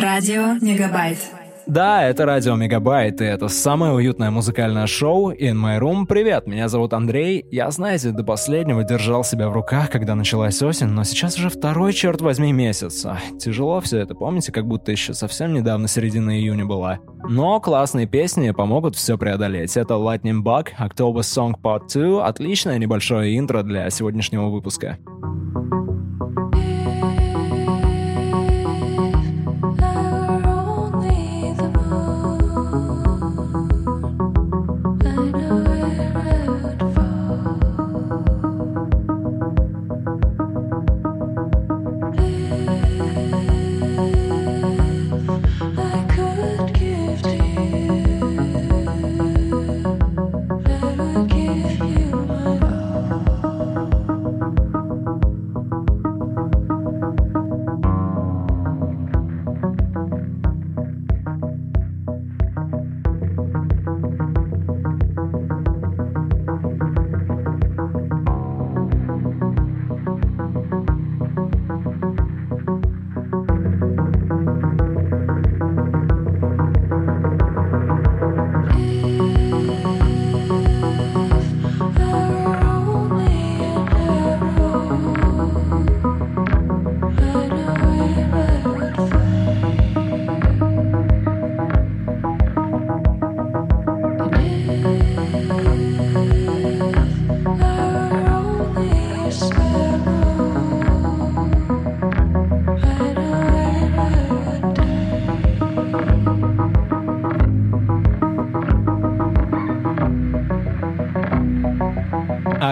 Радио Мегабайт. Да, это Радио Мегабайт, и это самое уютное музыкальное шоу In My Room. Привет, меня зовут Андрей. Я, знаете, до последнего держал себя в руках, когда началась осень, но сейчас уже второй, черт возьми, месяц. Тяжело все это, помните, как будто еще совсем недавно середина июня была. Но классные песни помогут все преодолеть. Это Lightning Bug, October Song Part 2, отличное небольшое интро для сегодняшнего выпуска. А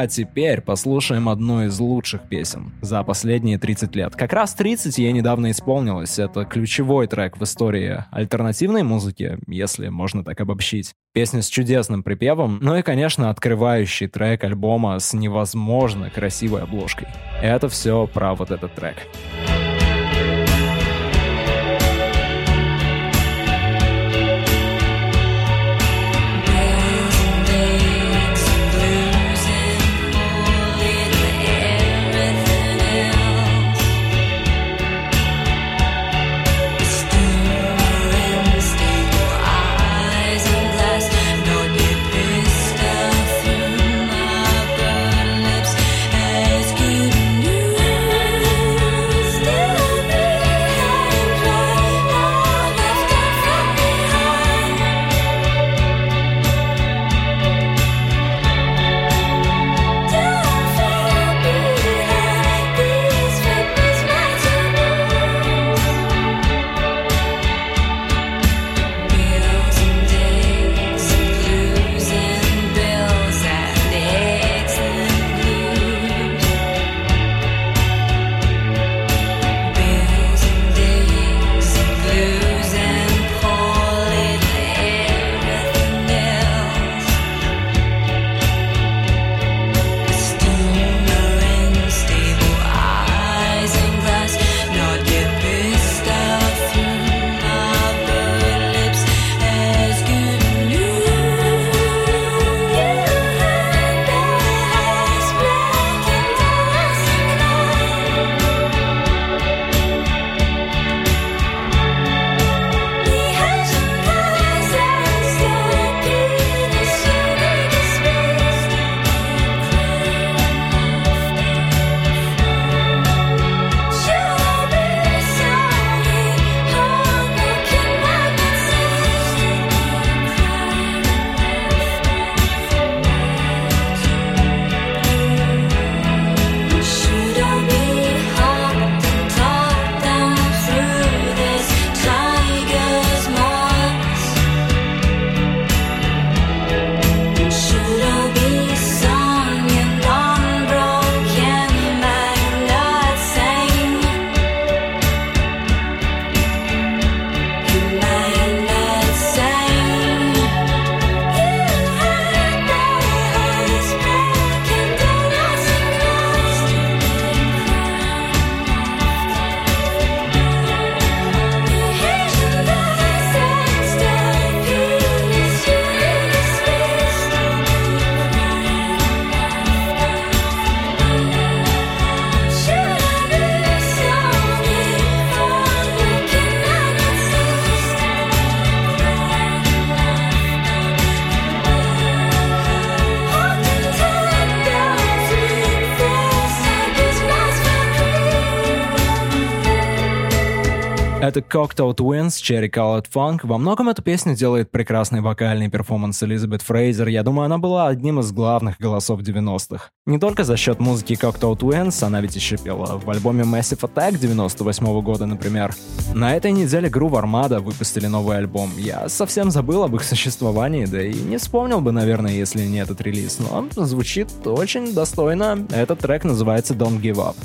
теперь послушаем одну из лучших песен за последние 30 лет. Как раз 30 ей недавно исполнилось. Это ключевой трек в истории альтернативной музыки, если можно так обобщить. Песня с чудесным припевом, ну и, конечно, открывающий трек альбома с невозможно красивой обложкой. Это все про вот этот трек. As Это Cocktail Twins, Cherry Colored Funk. Во многом эту песню делает прекрасный вокальный перформанс Элизабет Фрейзер. Я думаю, она была одним из главных голосов 90-х. Не только за счет музыки Cocktail Twins, она ведь еще пела в альбоме Massive Attack 98 -го года, например. На этой неделе Groove Armada выпустили новый альбом. Я совсем забыл об их существовании, да и не вспомнил бы, наверное, если не этот релиз, но звучит очень достойно. Этот трек называется Don't Give Up.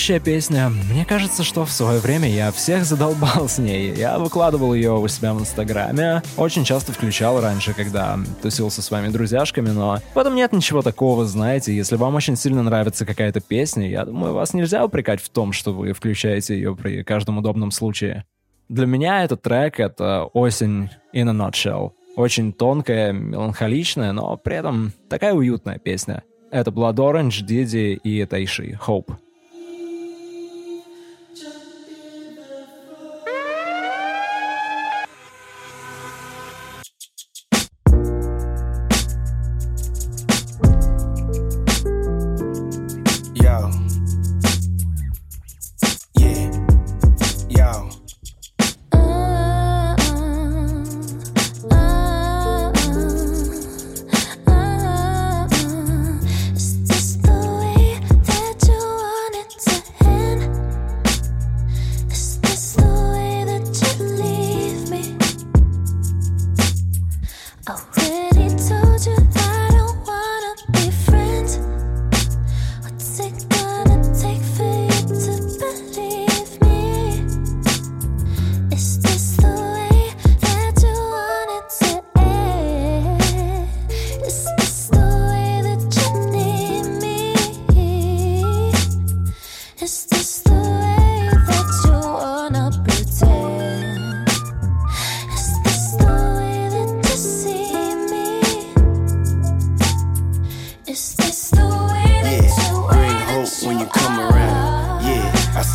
Следующая песня, мне кажется, что в свое время я всех задолбал с ней. Я выкладывал ее у себя в Инстаграме, очень часто включал раньше, когда тусился с вами друзьяшками, но в этом нет ничего такого, знаете. Если вам очень сильно нравится какая-то песня, я думаю, вас нельзя упрекать в том, что вы включаете ее при каждом удобном случае. Для меня этот трек — это «Осень in a nutshell». Очень тонкая, меланхоличная, но при этом такая уютная песня. Это Blood Orange, Diddy и Тайши, Hope.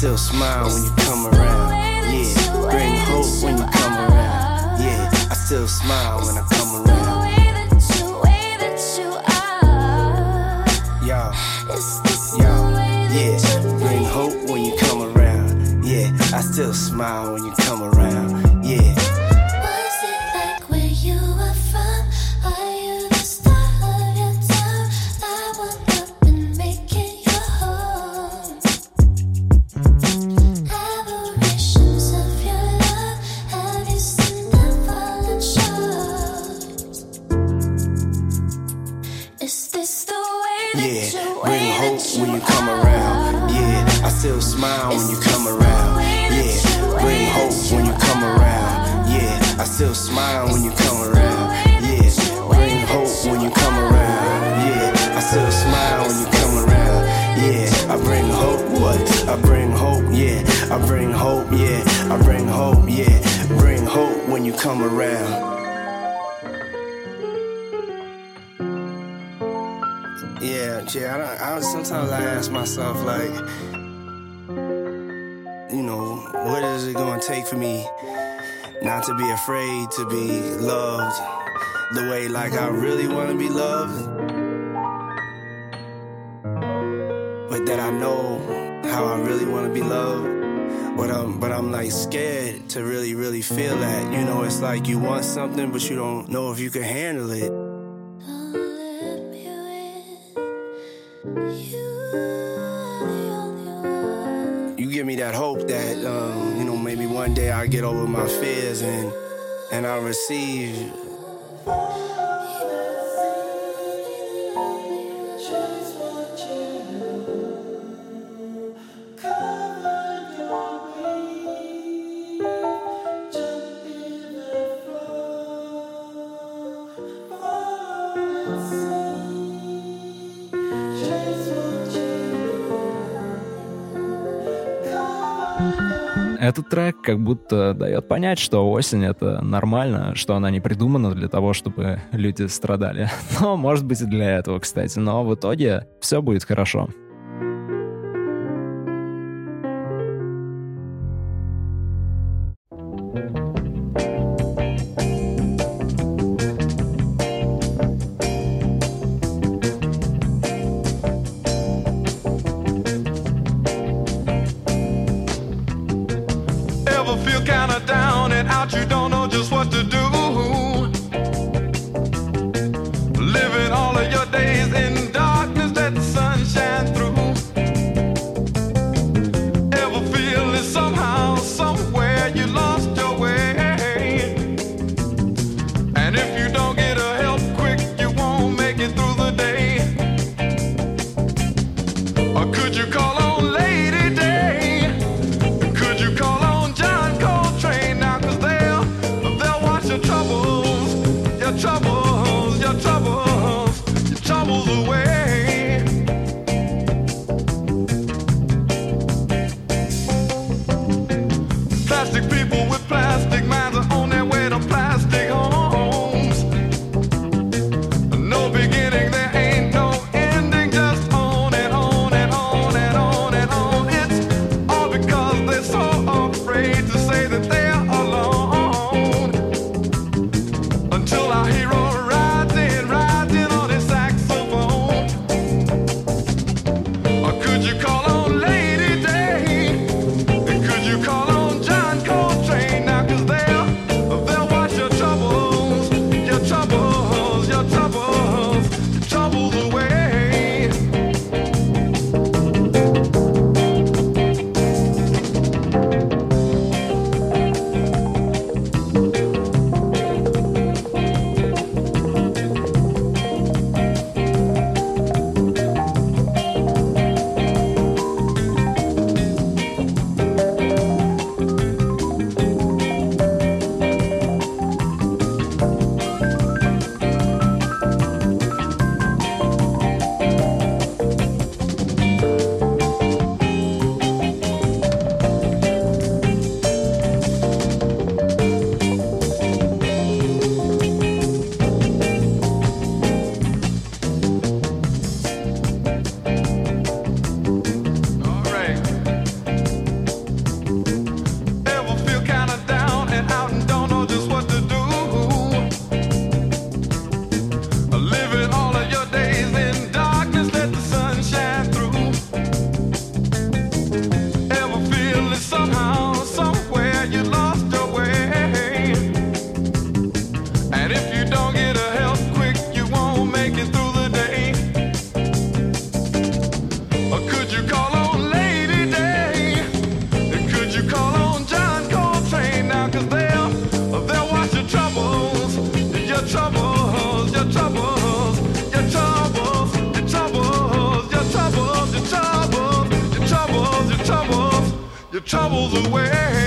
Still smile when you come around. Yeah, bring hope when you come around. Yeah, I still smile when I come around. Yeah, yeah, yeah, bring hope when you come around. Yeah, I still smile when you come around. Come around. Yeah, yeah. I, I sometimes I ask myself like, you know, what is it gonna take for me not to be afraid to be loved the way like I really want to be loved, but that I know how I really want to be loved. But I'm, but I'm like scared to really, really feel that. You know, it's like you want something, but you don't know if you can handle it. You give me that hope that, um, you know, maybe one day I get over my fears and, and I receive Этот трек как будто дает понять, что осень — это нормально, что она не придумана для того, чтобы люди страдали. Но, может быть, и для этого, кстати. Но в итоге все будет хорошо.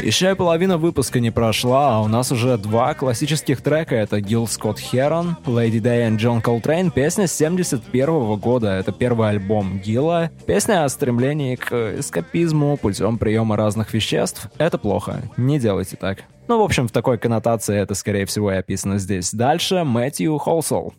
Еще и половина выпуска не прошла, а у нас уже два классических трека. Это Гил Скотт Херон, Lady Day и Джон Колтрейн. Песня с 71 года. Это первый альбом Гилла. Песня о стремлении к эскапизму путем приема разных веществ. Это плохо. Не делайте так. Ну, в общем, в такой коннотации это, скорее всего, и описано здесь. Дальше Мэтью Холсол.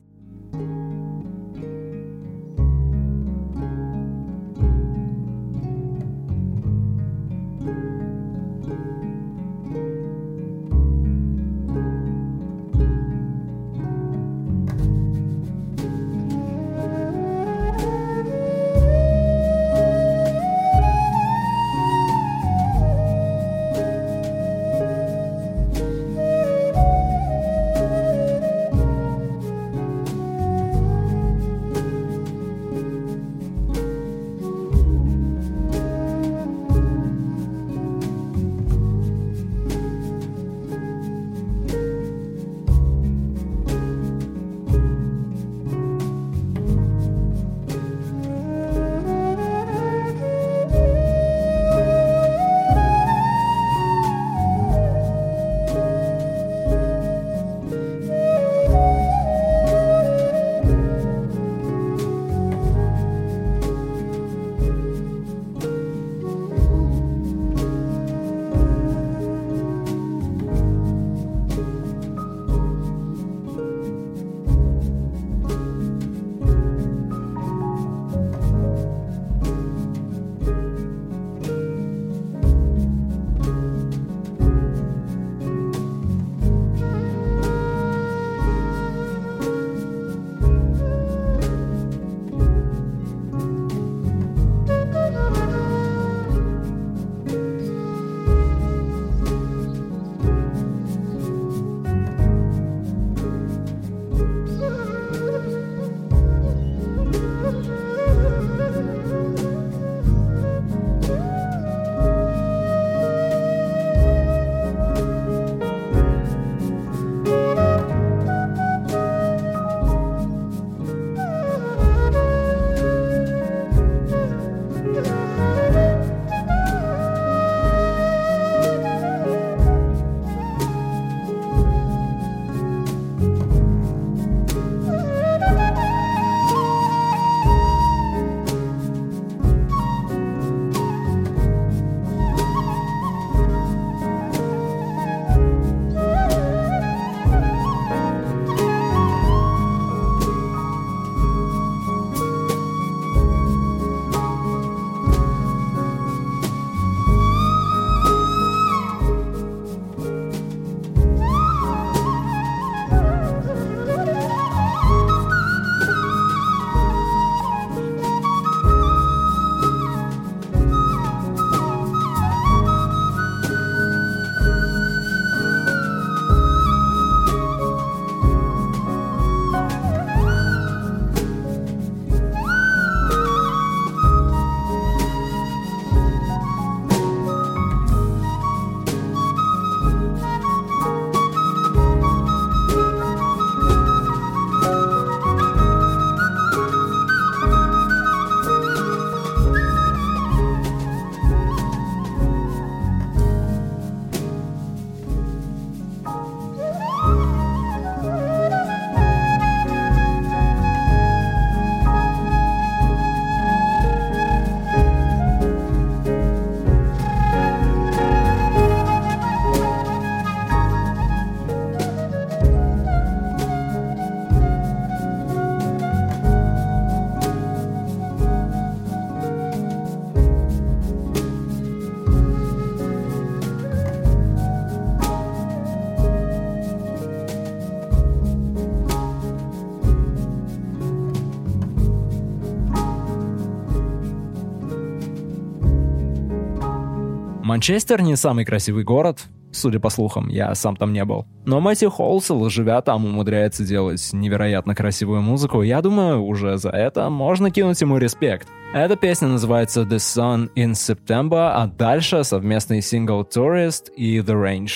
Манчестер не самый красивый город, судя по слухам, я сам там не был. Но Мэтью Холсел, живя там, умудряется делать невероятно красивую музыку. Я думаю, уже за это можно кинуть ему респект. Эта песня называется The Sun in September, а дальше совместный сингл Tourist и The Range.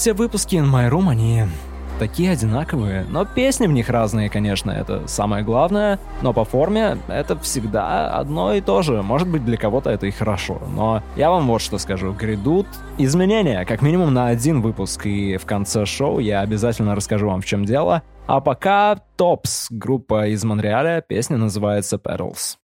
Все выпуски In My Room, они такие одинаковые, но песни в них разные, конечно, это самое главное, но по форме это всегда одно и то же. Может быть, для кого-то это и хорошо, но я вам вот что скажу. Грядут изменения, как минимум на один выпуск, и в конце шоу я обязательно расскажу вам, в чем дело. А пока Топс, группа из Монреаля, песня называется Petals.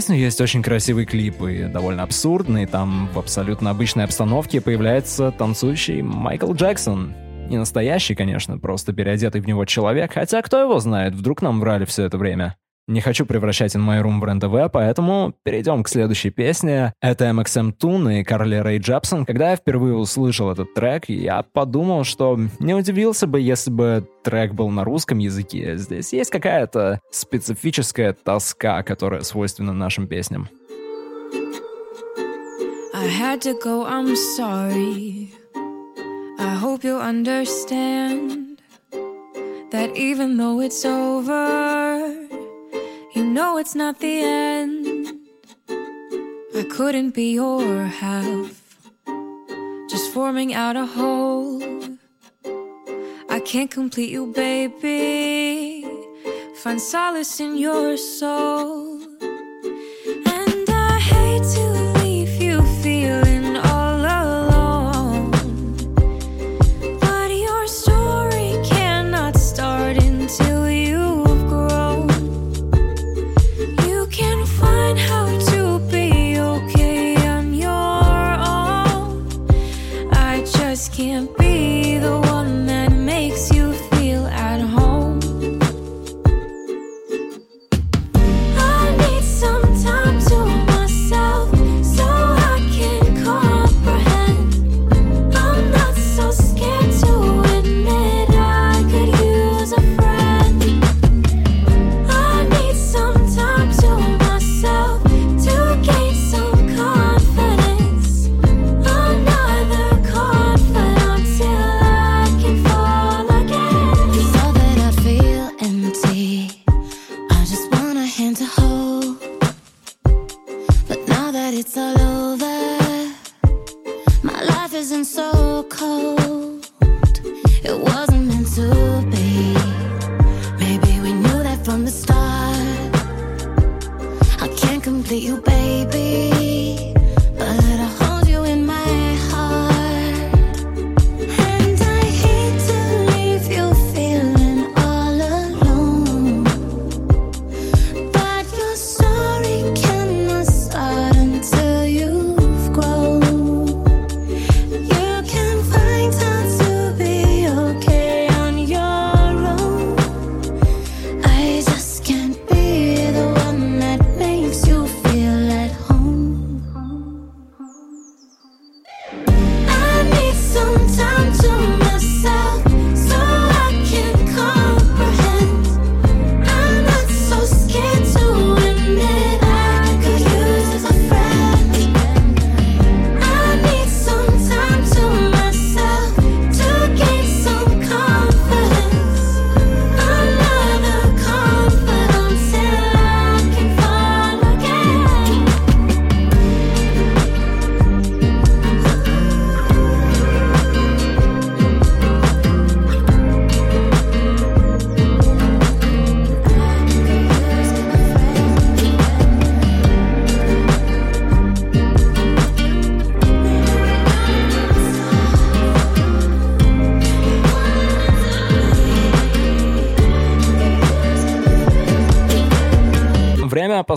Песню есть очень красивый клип и довольно абсурдный. Там в абсолютно обычной обстановке появляется танцующий Майкл Джексон. Не настоящий, конечно, просто переодетый в него человек, хотя кто его знает, вдруг нам врали все это время. Не хочу превращать In My Room в РНТВ, поэтому перейдем к следующей песне. Это MXM Tune и Карли Рэй Джепсон. Когда я впервые услышал этот трек, я подумал, что не удивился бы, если бы трек был на русском языке. Здесь есть какая-то специфическая тоска, которая свойственна нашим песням. I had to go, I'm sorry. I hope you understand that even though it's over You know it's not the end. I couldn't be your half, just forming out a whole. I can't complete you, baby. Find solace in your soul.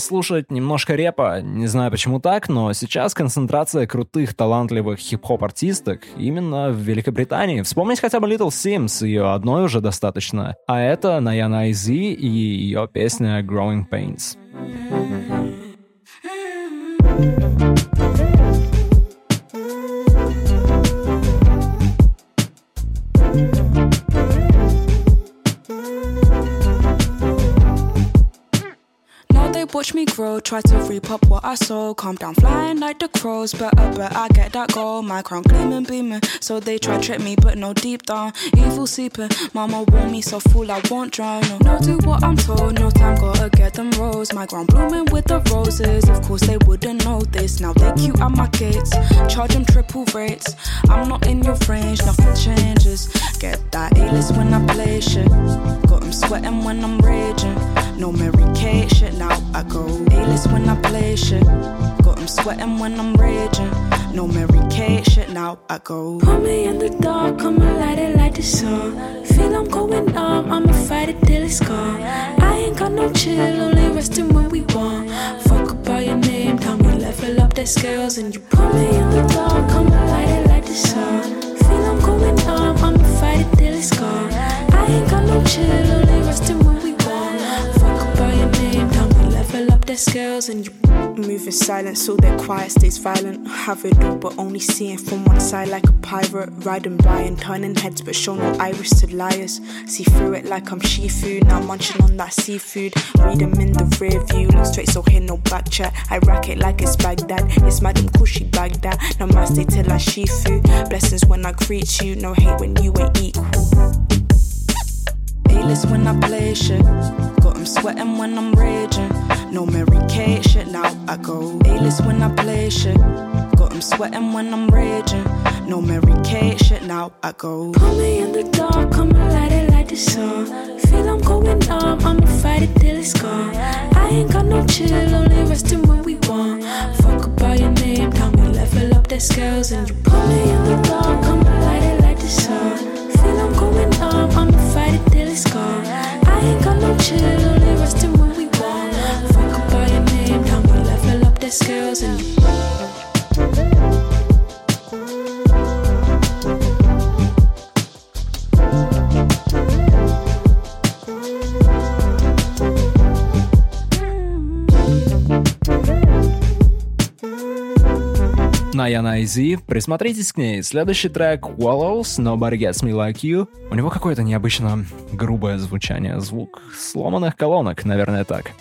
Послушать немножко репа. Не знаю почему так, но сейчас концентрация крутых, талантливых хип-хоп-артисток именно в Великобритании. Вспомнить хотя бы Little Sims, ее одной уже достаточно. А это Наяна Изи и ее песня Growing Pains. Watch try to reap up what I sow. Calm down, flying like the crows, better, but I get that goal. My crown gleaming, beaming, so they try trick me, but no deep down. Evil seeping, mama warned me, so fool I won't drown. No, no, do what I'm told, no time, gotta get them rose. My ground blooming with the roses, of course they wouldn't know this. Now they cute at my gates, charge them triple rates. I'm not in your range, nothing changes. Get that A-list when I play shit. Got them sweating when I'm raging. No Mary Kate shit, now I go A-list when I play shit. Got them sweating when I'm raging. No Mary Kate shit, now I go. Put me in the dark, I'ma light it like the sun. Feel I'm going up, I'ma fight it till it's gone. I ain't got no chill, only resting when we want. Fuck up about your name, time we level up the scales. And you put me in the dark, I'ma light it like the sun. Feel I'm going up, I'ma fight it till it's gone. I ain't got no chill, only resting scales. And you move in silence so their quiet stays violent. Have it all, but only seeing from one side like a pirate. Riding by and turning heads, but show no iris to liars. See through it like I'm Shifu. Now munching on that seafood. Read them in the rear view. Look straight, so hear no back chat. I rack it like it's Baghdad. It's Madam Baghdad. Now my stay till I Shifu. Blessings when I greet you. No hate when you ain't equal. A-list when I play shit. Got 'em sweating when I'm raging. No Mary Kate shit, now I go. A-list when I play shit. Got 'em sweating when I'm raging. No Mary Kate shit, now I go. Put me in the dark, I'ma light it like the sun. Feel I'm going up, I'ma fight it till it's gone. I ain't got no chill, only resting when we want. Fuck about your name, time we level up the scales. And you put me in the dark, I'ma light it like the sun. Feel I'm going up, I'ma fight it till it's gone. I ain't got no chill, only resting when we want. Fuck about your name, time we level up the scales. And Наяна Изи, присмотритесь к ней. Следующий трек Wallows, Nobody Gets Me Like You. У него какое-то необычно грубое звучание, звук сломанных колонок, наверное, так.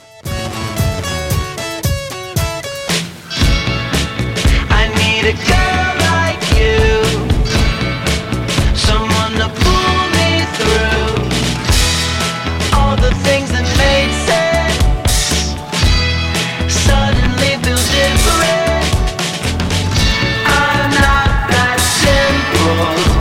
Someone to pull me through all the things that made sense. Oh.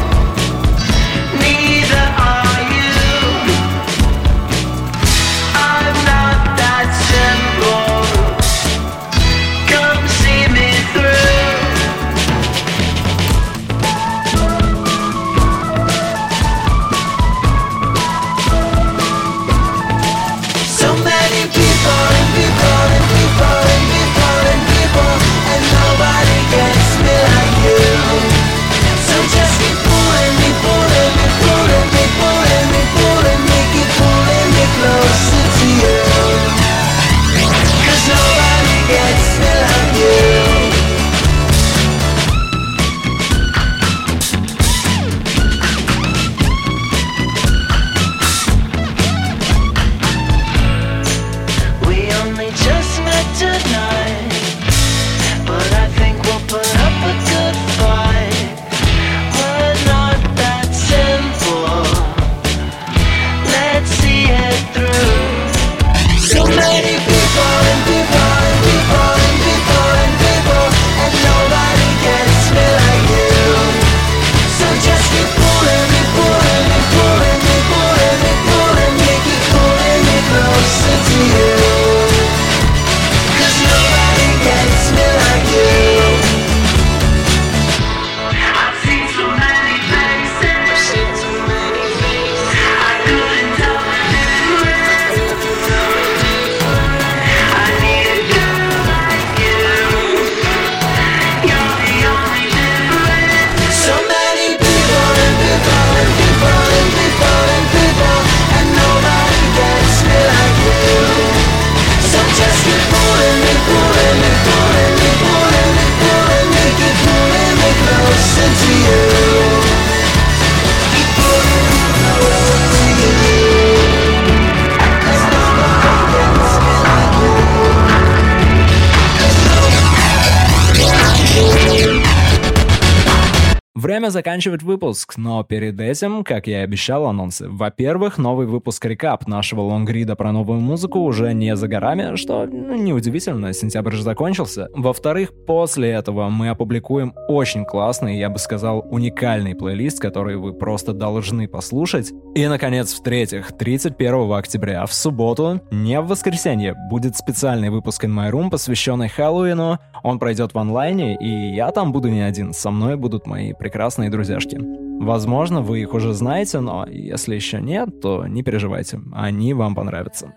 Время заканчивать выпуск, но перед этим, как я и обещал, анонсы. Во-первых, новый выпуск рекап нашего лонгрида про новую музыку уже не за горами, что ну, неудивительно, сентябрь же закончился. Во-вторых, после этого мы опубликуем очень классный, я бы сказал, уникальный плейлист, который вы просто должны послушать. И, наконец, в-третьих, 31 октября в субботу, не в воскресенье, будет специальный выпуск In My Room, посвященный Хэллоуину. Он пройдет в онлайне, и я там буду не один, со мной будут мои прекрасные друзьяшки. Возможно, вы их уже знаете, но если еще нет, то не переживайте, они вам понравятся.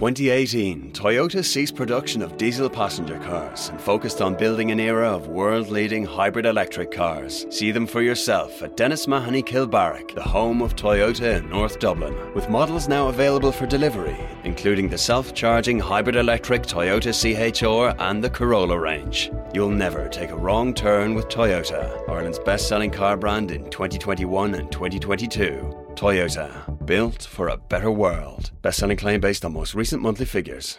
2018, Toyota ceased production of diesel passenger cars and focused on building an era of world leading hybrid electric cars. See them for yourself at Dennis Mahoney Kilbarrack, the home of Toyota in North Dublin, with models now available for delivery, including the self charging hybrid electric Toyota CHR and the Corolla range. You'll never take a wrong turn with Toyota, Ireland's best selling car brand in 2021 and 2022. Toyota, built for a better world. Best selling claim based on most recent monthly figures.